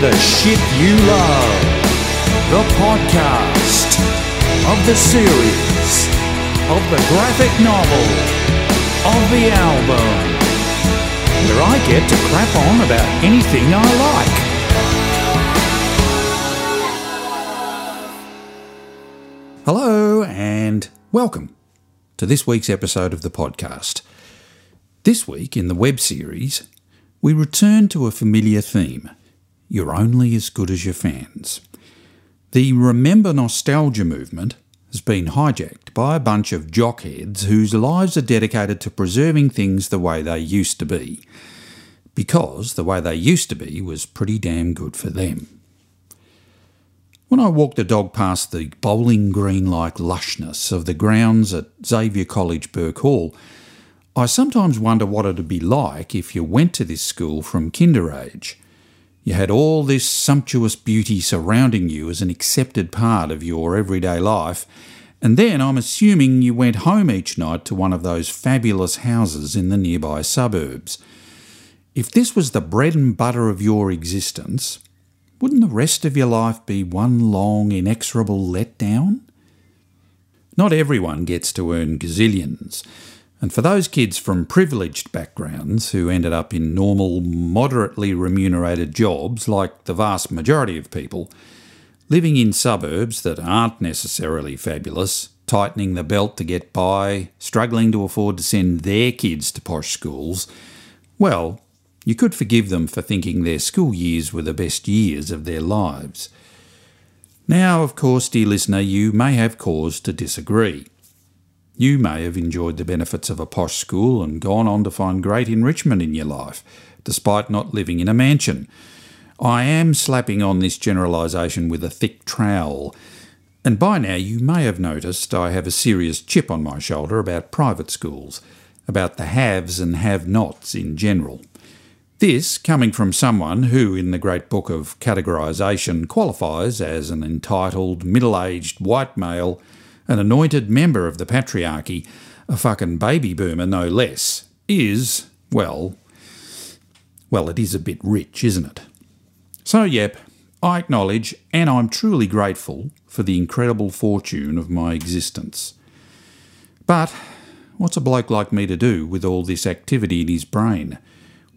the shit you love. The podcast of the series, of the graphic novel, of the album, where I get to crap on about anything I like. Hello and welcome to this week's episode of the podcast. This week in the web series, we return to a familiar theme you're only as good as your fans. The Remember Nostalgia movement has been hijacked by a bunch of jockheads whose lives are dedicated to preserving things the way they used to be, because the way they used to be was pretty damn good for them. When I walk the dog past the bowling green like lushness of the grounds at Xavier College Burke Hall, I sometimes wonder what it'd be like if you went to this school from kinder age. You had all this sumptuous beauty surrounding you as an accepted part of your everyday life, and then I'm assuming you went home each night to one of those fabulous houses in the nearby suburbs. If this was the bread and butter of your existence, wouldn't the rest of your life be one long, inexorable letdown? Not everyone gets to earn gazillions. And for those kids from privileged backgrounds who ended up in normal, moderately remunerated jobs, like the vast majority of people, living in suburbs that aren't necessarily fabulous, tightening the belt to get by, struggling to afford to send their kids to posh schools, well, you could forgive them for thinking their school years were the best years of their lives. Now, of course, dear listener, you may have cause to disagree. You may have enjoyed the benefits of a posh school and gone on to find great enrichment in your life, despite not living in a mansion. I am slapping on this generalisation with a thick trowel, and by now you may have noticed I have a serious chip on my shoulder about private schools, about the haves and have nots in general. This coming from someone who, in the great book of categorisation, qualifies as an entitled, middle aged white male, an anointed member of the patriarchy, a fucking baby boomer no less, is, well, well, it is a bit rich, isn't it? So, yep, I acknowledge and I'm truly grateful for the incredible fortune of my existence. But what's a bloke like me to do with all this activity in his brain?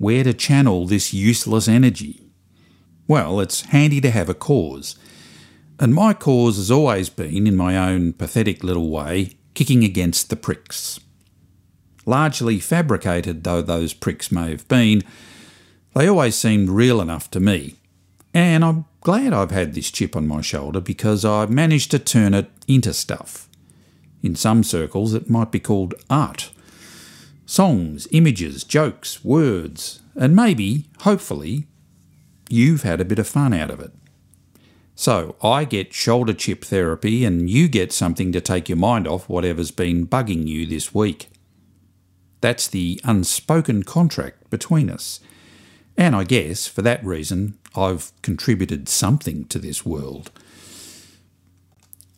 where to channel this useless energy? Well, it's handy to have a cause. And my cause has always been, in my own pathetic little way, kicking against the pricks. Largely fabricated though those pricks may have been, they always seemed real enough to me. And I'm glad I've had this chip on my shoulder because I've managed to turn it into stuff. In some circles, it might be called art songs, images, jokes, words, and maybe, hopefully, you've had a bit of fun out of it. So I get shoulder chip therapy, and you get something to take your mind off whatever's been bugging you this week. That's the unspoken contract between us. And I guess, for that reason, I've contributed something to this world.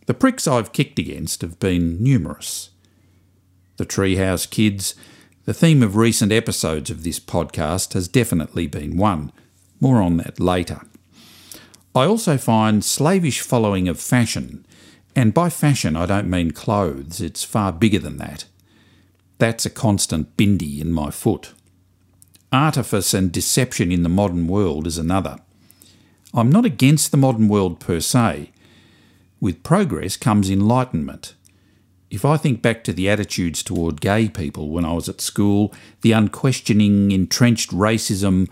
The pricks I've kicked against have been numerous. The Treehouse Kids, the theme of recent episodes of this podcast has definitely been one. More on that later. I also find slavish following of fashion, and by fashion I don't mean clothes, it's far bigger than that. That's a constant bindi in my foot. Artifice and deception in the modern world is another. I'm not against the modern world per se. With progress comes enlightenment if I think back to the attitudes toward gay people when I was at school, the unquestioning, entrenched racism,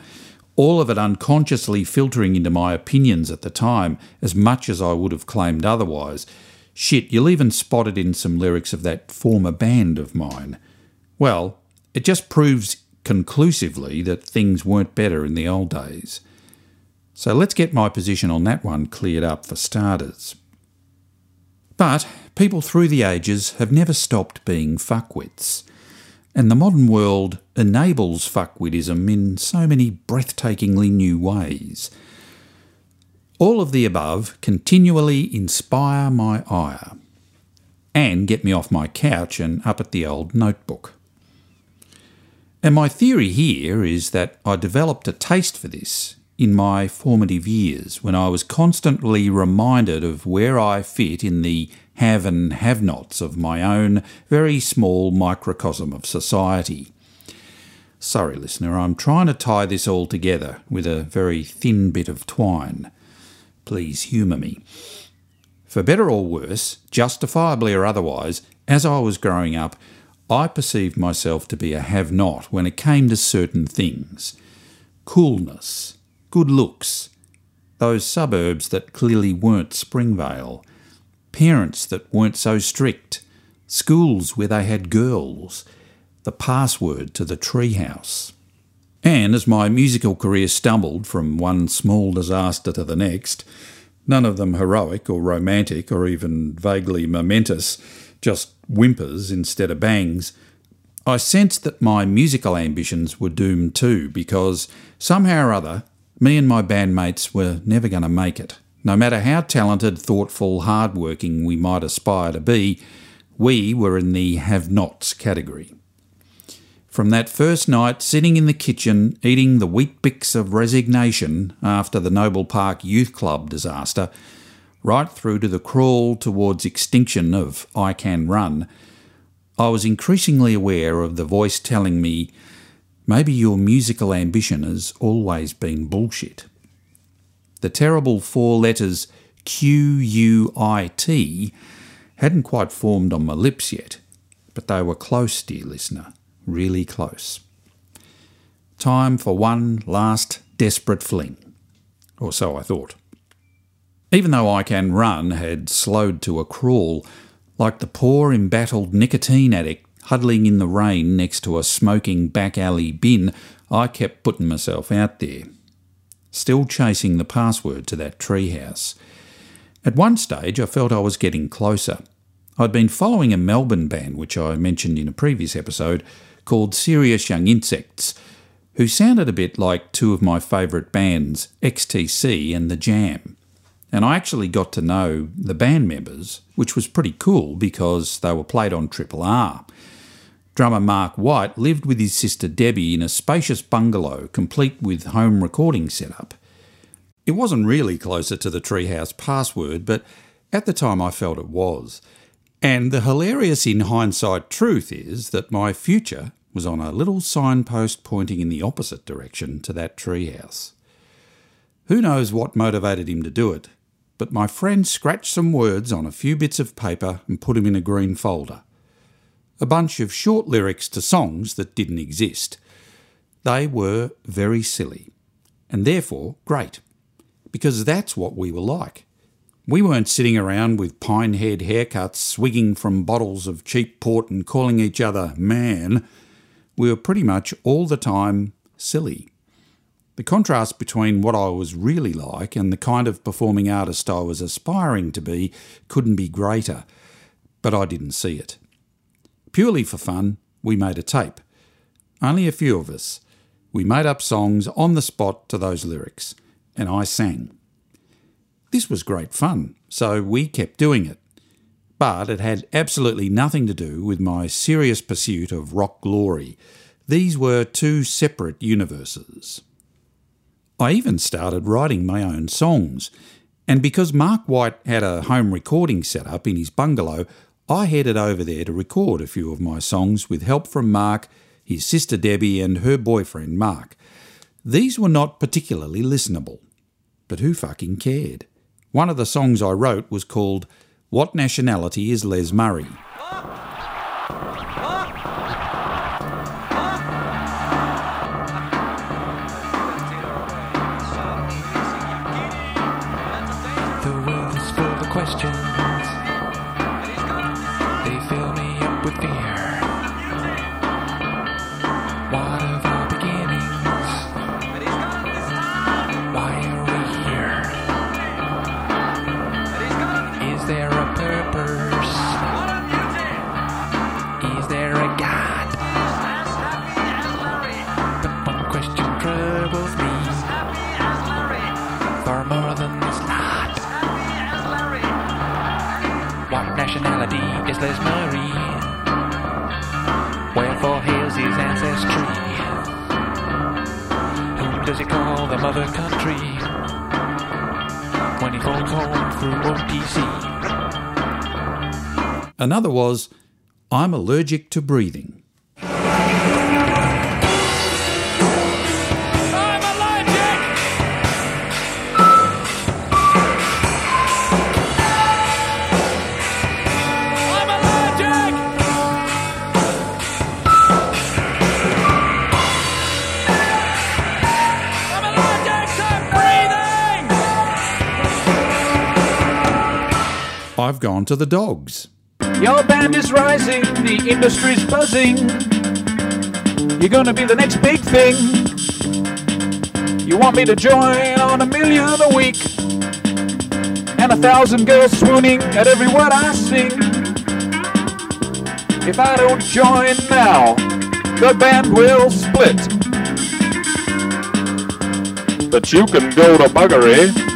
all of it unconsciously filtering into my opinions at the time, as much as I would have claimed otherwise. Shit, you'll even spot it in some lyrics of that former band of mine. Well, it just proves conclusively that things weren't better in the old days. So let's get my position on that one cleared up for starters. But people through the ages have never stopped being fuckwits. And the modern world enables fuckwittism in so many breathtakingly new ways. All of the above continually inspire my ire and get me off my couch and up at the old notebook. And my theory here is that I developed a taste for this in my formative years when I was constantly reminded of where I fit in the have and have nots of my own very small microcosm of society. Sorry, listener, I'm trying to tie this all together with a very thin bit of twine. Please humour me. For better or worse, justifiably or otherwise, as I was growing up, I perceived myself to be a have not when it came to certain things coolness, good looks, those suburbs that clearly weren't Springvale, parents that weren't so strict, schools where they had girls, the password to the treehouse. And as my musical career stumbled from one small disaster to the next, none of them heroic or romantic or even vaguely momentous, just whimpers instead of bangs, I sensed that my musical ambitions were doomed too, because somehow or other, me and my bandmates were never going to make it. No matter how talented, thoughtful, hard-working we might aspire to be, we were in the have-nots category. From that first night sitting in the kitchen eating the Weet-Bix of resignation after the Noble Park Youth Club disaster, right through to the crawl towards extinction of I Can Run, I was increasingly aware of the voice telling me, maybe your musical ambition has always been bullshit. The terrible four letters Q U I T hadn't quite formed on my lips yet, but they were close, dear listener, really close. Time for one last desperate fling. Or so I thought. Even though I Can Run had slowed to a crawl, like the poor embattled nicotine addict huddling in the rain next to a smoking back alley bin, I kept putting myself out there, still chasing the password to that treehouse. At one stage, I felt I was getting closer. I'd been following a Melbourne band, which I mentioned in a previous episode, called Serious Young Insects, who sounded a bit like two of my favourite bands, XTC and The Jam. And I actually got to know the band members, which was pretty cool because they were played on Triple R. Drummer Mark White lived with his sister Debbie in a spacious bungalow complete with home recording setup. It wasn't really closer to the treehouse password, but at the time I felt it was. And the hilarious in hindsight truth is that my future was on a little signpost pointing in the opposite direction to that treehouse. Who knows what motivated him to do it, but my friend scratched some words on a few bits of paper and put them in a green folder. A bunch of short lyrics to songs that didn't exist. They were very silly, and therefore great, because that's what we were like. We weren't sitting around with pine head haircuts, swigging from bottles of cheap port and calling each other man. We were pretty much all the time silly. The contrast between what I was really like and the kind of performing artist I was aspiring to be couldn't be greater, but I didn't see it. Purely for fun, we made a tape. Only a few of us. We made up songs on the spot to those lyrics, and I sang. This was great fun, so we kept doing it. But it had absolutely nothing to do with my serious pursuit of rock glory. These were two separate universes. I even started writing my own songs. And because Mark White had a home recording set up in his bungalow, I headed over there to record a few of my songs with help from Mark, his sister Debbie, and her boyfriend Mark. These were not particularly listenable, but who fucking cared? One of the songs I wrote was called What Nationality is Les Murray? Les Murray. Wherefore hails his ancestry? Whom does he call the mother country when he phones home through OTC? Another was, I'm allergic to breathing. I've gone to the dogs. Your band is rising, the industry's buzzing. You're gonna be the next big thing. You want me to join on a million a week, and a thousand girls swooning at every word I sing. If I don't join now, the band will split. But you can go to Buggery,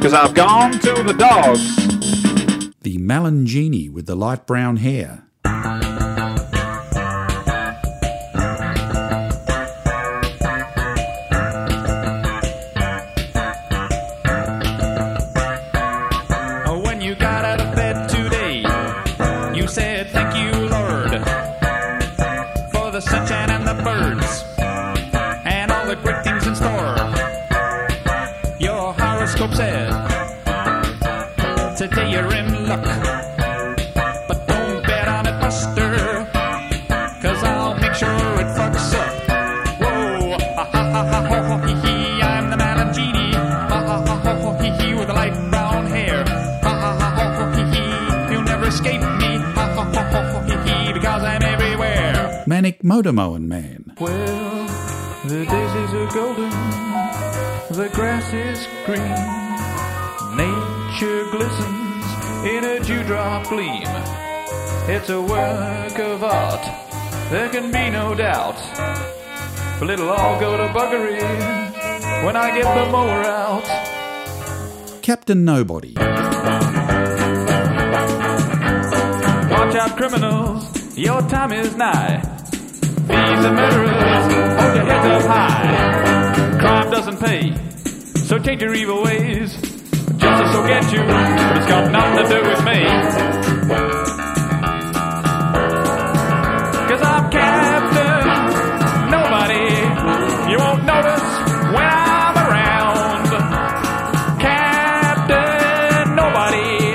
cause I've gone to the dogs. The Malangini with the light brown hair. Oh, When you got out of bed today, you said, Thank you, Lord, for the sunshine Motor Mowing Man. Well, the daisies are golden, the grass is green, nature glistens in a dewdrop gleam. It's a work of art, there can be no doubt. But it'll all go to buggery when I get the mower out. Captain Nobody. Watch out, criminals, your time is nigh. Murderers, hold your heads up high. Crime doesn't pay, so change your evil ways. Justice will get you, but it's got nothing to do with me. Cause I'm Captain Nobody. You won't notice when I'm around. Captain Nobody,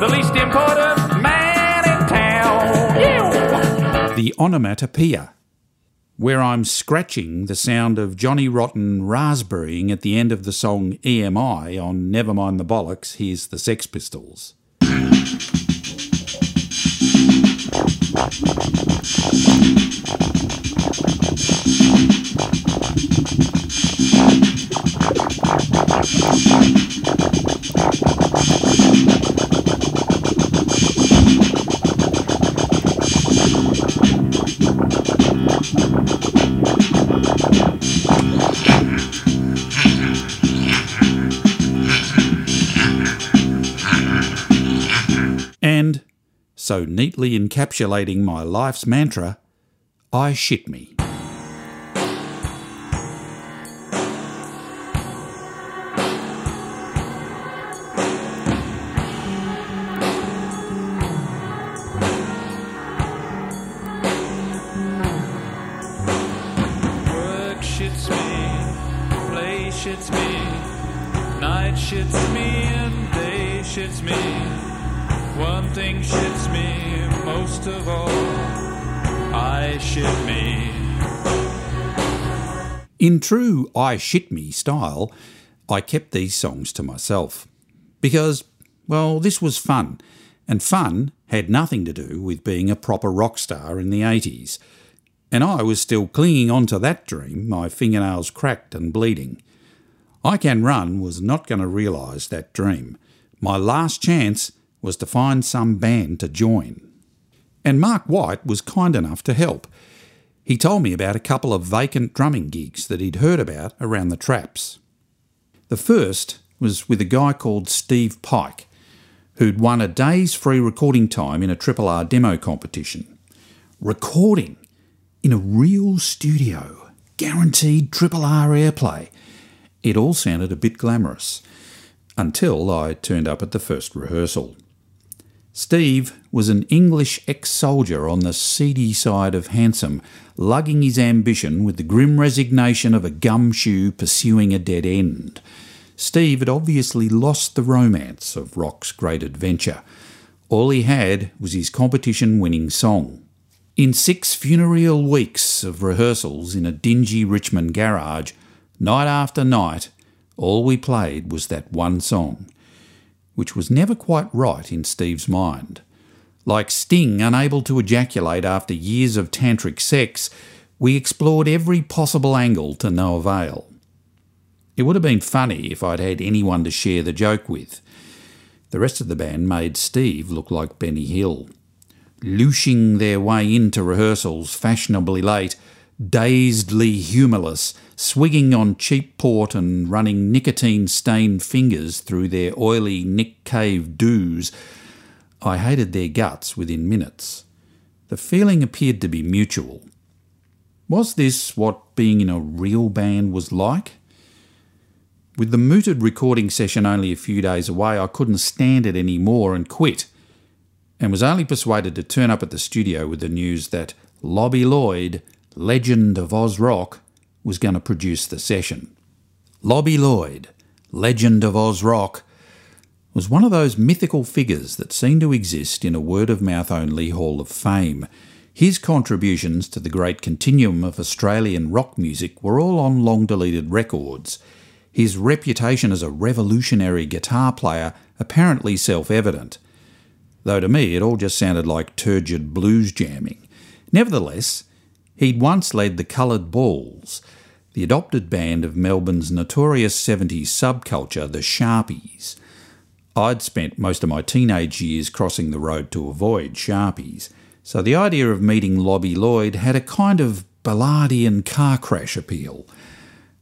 the least important man in town. Yeah. The Onomatopoeia, where I'm scratching the sound of Johnny Rotten raspberrying at the end of the song EMI on Never Mind the Bollocks, Here's the Sex Pistols. So neatly encapsulating my life's mantra, I shit me. Work shits me, play shits me, night shits me, and day shits me. One thing shits me most of all, I shit me. In true I shit me style, I kept these songs to myself. Because, well, this was fun, and fun had nothing to do with being a proper rock star in the 80s. And I was still clinging on to that dream, my fingernails cracked and bleeding. I Can Run was not going to realise that dream. My last chance was to find some band to join. And Mark White was kind enough to help. He told me about a couple of vacant drumming gigs that he'd heard about around the traps. The first was with a guy called Steve Pike, who'd won a day's free recording time in a Triple R demo competition. Recording in a real studio. guaranteed triple R airplay. It all sounded a bit glamorous until I turned up at the first rehearsal. Steve was an English ex soldier on the seedy side of handsome, lugging his ambition with the grim resignation of a gumshoe pursuing a dead end. Steve had obviously lost the romance of rock's great adventure. All he had was his competition winning song. In six funereal weeks of rehearsals in a dingy Richmond garage, night after night, all we played was that one song, which was never quite right in Steve's mind. Like Sting, unable to ejaculate after years of tantric sex, we explored every possible angle to no avail. It would have been funny if I'd had anyone to share the joke with. The rest of the band made Steve look like Benny Hill. Looshing their way into rehearsals fashionably late, dazedly humorless, swigging on cheap port and running nicotine stained fingers through their oily Nick Cave doos, I hated their guts within minutes. The feeling appeared to be mutual. Was this what being in a real band was like? With the mooted recording session only a few days away, I couldn't stand it any more and quit, and was only persuaded to turn up at the studio with the news that Lobby Loyde, legend of Oz Rock, was going to produce the session. Lobby Loyde, legend of Oz Rock, was one of those mythical figures that seem to exist in a word of mouth only Hall of Fame. His contributions to the great continuum of Australian rock music were all on long deleted records. His reputation as a revolutionary guitar player apparently self evident, though to me it all just sounded like turgid blues jamming. Nevertheless, he'd once led the Coloured Balls, the adopted band of Melbourne's notorious 70s subculture, the Sharpies. I'd spent most of my teenage years crossing the road to avoid Sharpies, so the idea of meeting Lobby Loyde had a kind of Ballardian car crash appeal.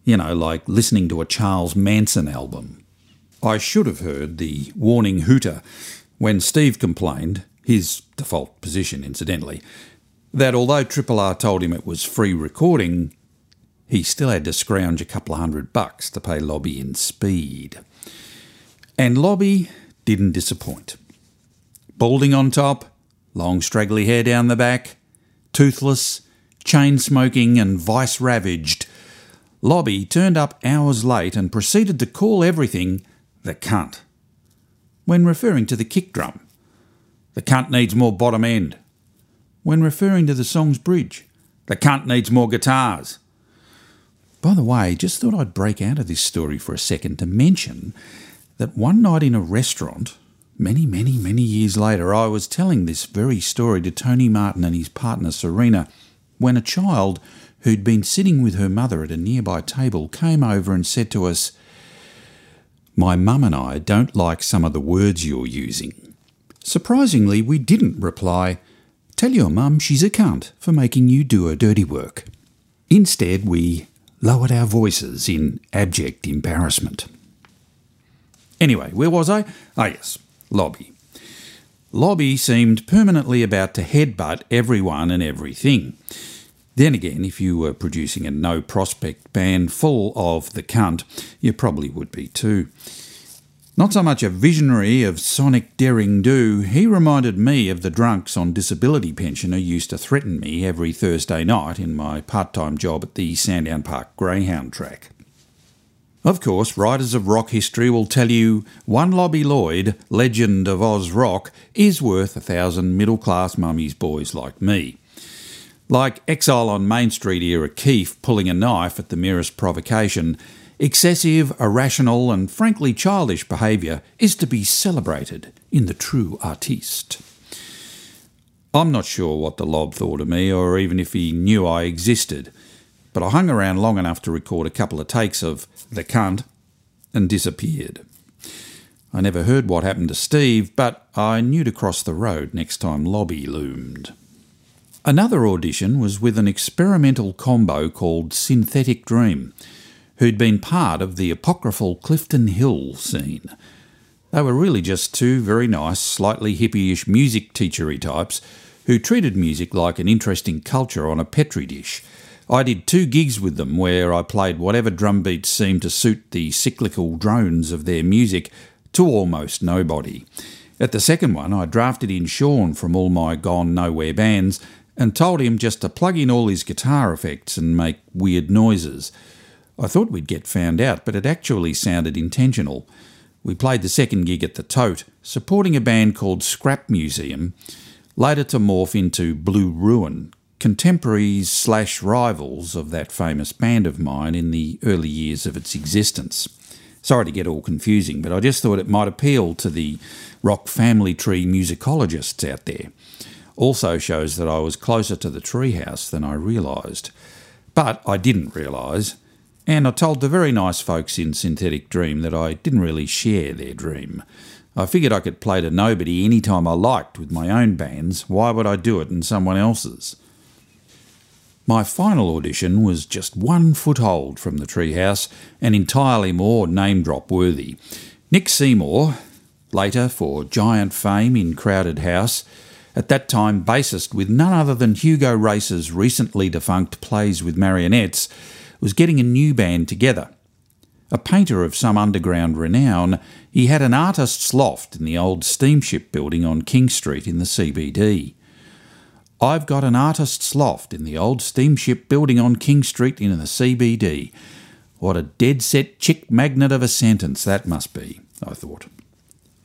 You know, like listening to a Charles Manson album. I should have heard the warning hooter when Steve complained, his default position incidentally, that although Triple R told him it was free recording, he still had to scrounge a couple of hundred bucks to pay Lobby in speed. And Lobby didn't disappoint. Balding on top, long straggly hair down the back, toothless, chain smoking, and vice ravaged, Lobby turned up hours late and proceeded to call everything the cunt. When referring to the kick drum, the cunt needs more bottom end. When referring to the song's bridge, the cunt needs more guitars. By the way, just thought I'd break out of this story for a second to mention that one night in a restaurant, many, many, many years later, I was telling this very story to Tony Martin and his partner Serena when a child who'd been sitting with her mother at a nearby table came over and said to us, My mum and I don't like some of the words you're using. Surprisingly, we didn't reply, Tell your mum she's a cunt for making you do her dirty work. Instead, we lowered our voices in abject embarrassment. Anyway, where was I? Ah, yes, Lobby. Lobby seemed permanently about to headbutt everyone and everything. Then again, if you were producing a no prospect band full of the cunt, you probably would be too. Not so much a visionary of sonic daring do, he reminded me of the drunks on disability pension who used to threaten me every Thursday night in my part time job at the Sandown Park Greyhound track. Of course, writers of rock history will tell you one Lobby Loyde, legend of Oz rock, is worth a thousand middle class mummies boys like me. Like Exile on Main Street era Keef pulling a knife at the merest provocation, excessive, irrational, and frankly childish behaviour is to be celebrated in the true artiste. I'm not sure what the lob thought of me, or even if he knew I existed, but I hung around long enough to record a couple of takes of The Cunt and disappeared. I never heard what happened to Steve, but I knew to cross the road next time Lobby loomed. Another audition was with an experimental combo called Synthetic Dream, who'd been part of the apocryphal Clifton Hill scene. They were really just two very nice, slightly hippie-ish music teachery types who treated music like an interesting culture on a petri dish, I did two gigs with them where I played whatever drum beats seemed to suit the cyclical drones of their music to almost nobody. At the second one, I drafted in Sean from all my Gone Nowhere bands and told him just to plug in all his guitar effects and make weird noises. I thought we'd get found out, but it actually sounded intentional. We played the second gig at the Tote, supporting a band called Scrap Museum, later to morph into Blue Ruin, contemporaries slash rivals of that famous band of mine in the early years of its existence. Sorry to get all confusing, but I just thought it might appeal to the rock family tree musicologists out there. Also shows that I was closer to the treehouse than I realised. But I didn't realise, and I told the very nice folks in Synthetic Dream that I didn't really share their dream. I figured I could play to nobody any time I liked with my own bands. Why would I do it in someone else's? My final audition was just one foothold from the treehouse and entirely more name drop worthy. Nick Seymour, later for giant fame in Crowded House, at that time bassist with none other than Hugo Race's recently defunct Plays with Marionettes, was getting a new band together. A painter of some underground renown, he had an artist's loft in the old steamship building on King Street in the CBD. I've got an artist's loft in the old steamship building on King Street in the CBD. What a dead set chick magnet of a sentence that must be, I thought.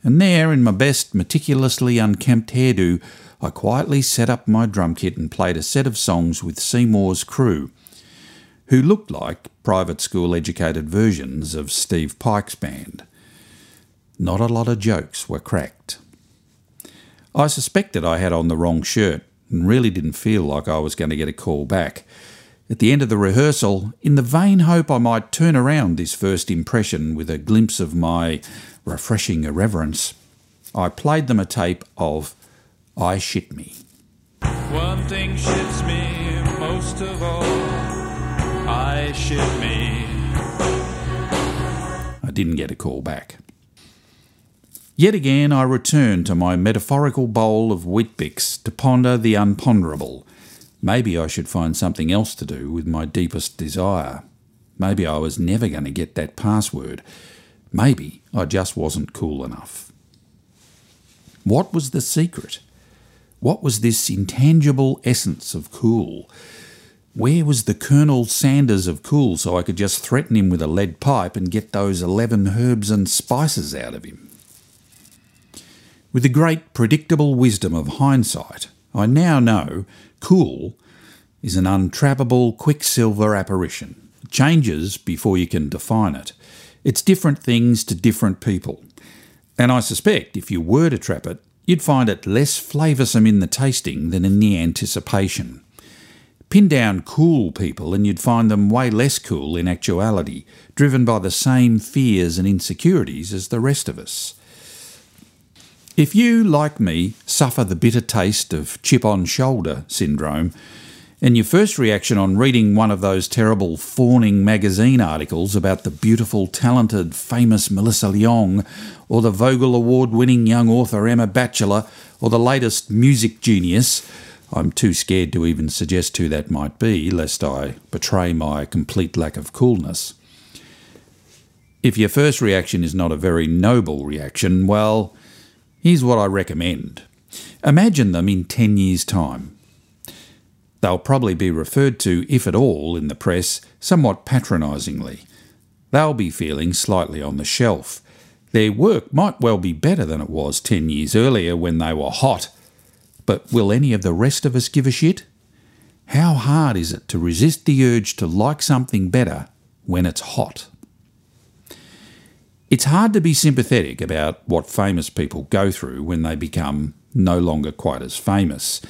And there, in my best meticulously unkempt hairdo, I quietly set up my drum kit and played a set of songs with Seymour's crew, who looked like private school educated versions of Steve Pike's band. Not a lot of jokes were cracked. I suspected I had on the wrong shirt and really didn't feel like I was going to get a call back. At the end of the rehearsal, in the vain hope I might turn around this first impression with a glimpse of my refreshing irreverence, I played them a tape of I Shit Me. One thing shits me most of all. I shit me. I didn't get a call back. Yet again I returned to my metaphorical bowl of Weet-Bix to ponder the unponderable. Maybe I should find something else to do with my deepest desire. Maybe I was never going to get that password. Maybe I just wasn't cool enough. What was the secret? What was this intangible essence of cool? Where was the Colonel Sanders of cool so I could just threaten him with a lead pipe and get those 11 herbs and spices out of him? With the great predictable wisdom of hindsight, I now know cool is an untrappable quicksilver apparition. It changes before you can define it. It's different things to different people. And I suspect if you were to trap it, you'd find it less flavoursome in the tasting than in the anticipation. Pin down cool people and you'd find them way less cool in actuality, driven by the same fears and insecurities as the rest of us. If you, like me, suffer the bitter taste of chip on shoulder syndrome, and your first reaction on reading one of those terrible fawning magazine articles about the beautiful, talented, famous Melissa Leong, or the Vogel Award winning young author Emma Batchelor, or the latest music genius, I'm too scared to even suggest who that might be, lest I betray my complete lack of coolness. If your first reaction is not a very noble reaction, well, here's what I recommend. Imagine them in 10 years' time. They'll probably be referred to, if at all, in the press, somewhat patronisingly. They'll be feeling slightly on the shelf. Their work might well be better than it was 10 years earlier when they were hot. But will any of the rest of us give a shit? How hard is it to resist the urge to like something better when it's hot? It's hard to be sympathetic about what famous people go through when they become no longer quite as famous.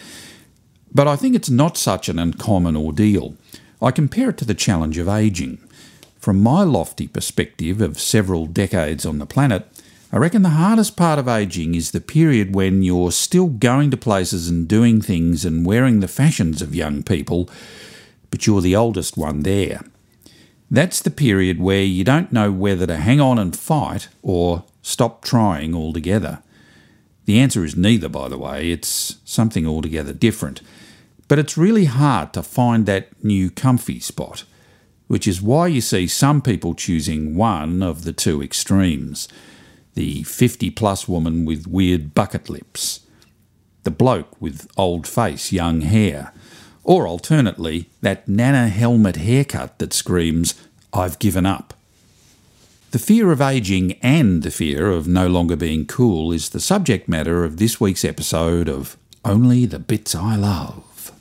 But I think it's not such an uncommon ordeal. I compare it to the challenge of ageing. From my lofty perspective of several decades on the planet, I reckon the hardest part of ageing is the period when you're still going to places and doing things and wearing the fashions of young people, but you're the oldest one there. That's the period where you don't know whether to hang on and fight or stop trying altogether. The answer is neither, by the way, it's something altogether different. But it's really hard to find that new comfy spot, which is why you see some people choosing one of the two extremes the 50 plus woman with weird bucket lips, the bloke with old face, young hair, or alternately, that Nana helmet haircut that screams, I've given up. The fear of ageing and the fear of no longer being cool is the subject matter of this week's episode of Only the Bits I Love.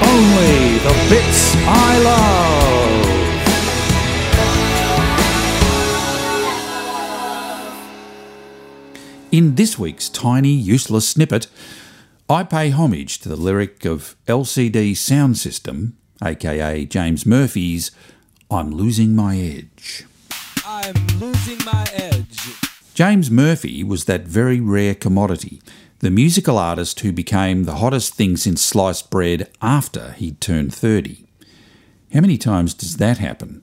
Only the Bits I Love. In this week's tiny, useless snippet, I pay homage to the lyric of LCD Sound System, aka James Murphy's I'm Losing My Edge. I'm losing my edge. James Murphy was that very rare commodity, the musical artist who became the hottest thing since sliced bread after he'd turned 30. How many times does that happen?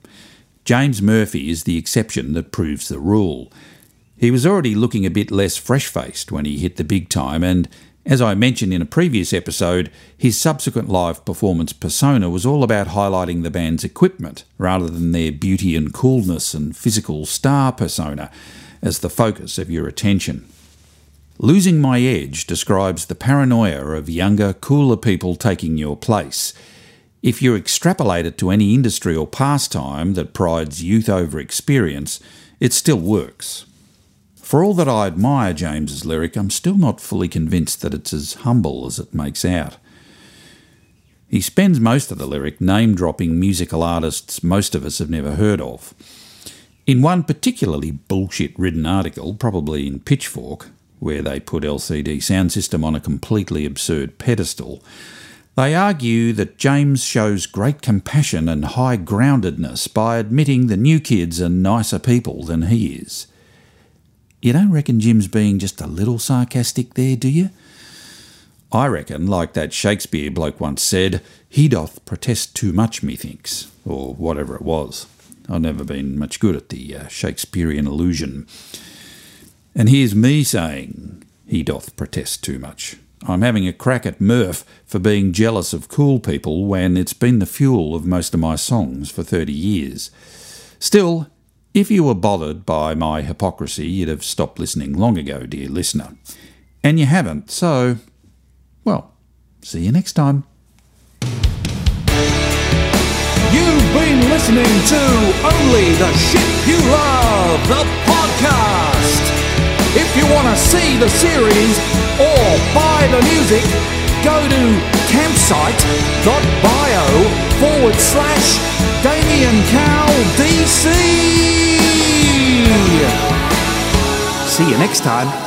James Murphy is the exception that proves the rule. He was already looking a bit less fresh faced when he hit the big time, and as I mentioned in a previous episode, his subsequent live performance persona was all about highlighting the band's equipment rather than their beauty and coolness and physical star persona as the focus of your attention. Losing My Edge describes the paranoia of younger, cooler people taking your place. If you extrapolate it to any industry or pastime that prides youth over experience, it still works. For all that I admire James's lyric, I'm still not fully convinced that it's as humble as it makes out. He spends most of the lyric name dropping musical artists most of us have never heard of. In one particularly bullshit ridden article, probably in Pitchfork, where they put LCD Sound System on a completely absurd pedestal, they argue that James shows great compassion and high groundedness by admitting the new kids are nicer people than he is. You don't reckon Jim's being just a little sarcastic there, do you? I reckon, like that Shakespeare bloke once said, he doth protest too much, methinks, or whatever it was. I've never been much good at the uh, Shakespearean illusion. And here's me saying, he doth protest too much. I'm having a crack at Murph for being jealous of cool people when it's been the fuel of most of my songs for 30 years. Still, if you were bothered by my hypocrisy, you'd have stopped listening long ago, dear listener. And you haven't, so, well, see you next time. You've been listening to Only the Shit You Love, the podcast. If you want to see the series or buy the music, go to campsite.bio forward slash Damian Cowell DC. See you next time.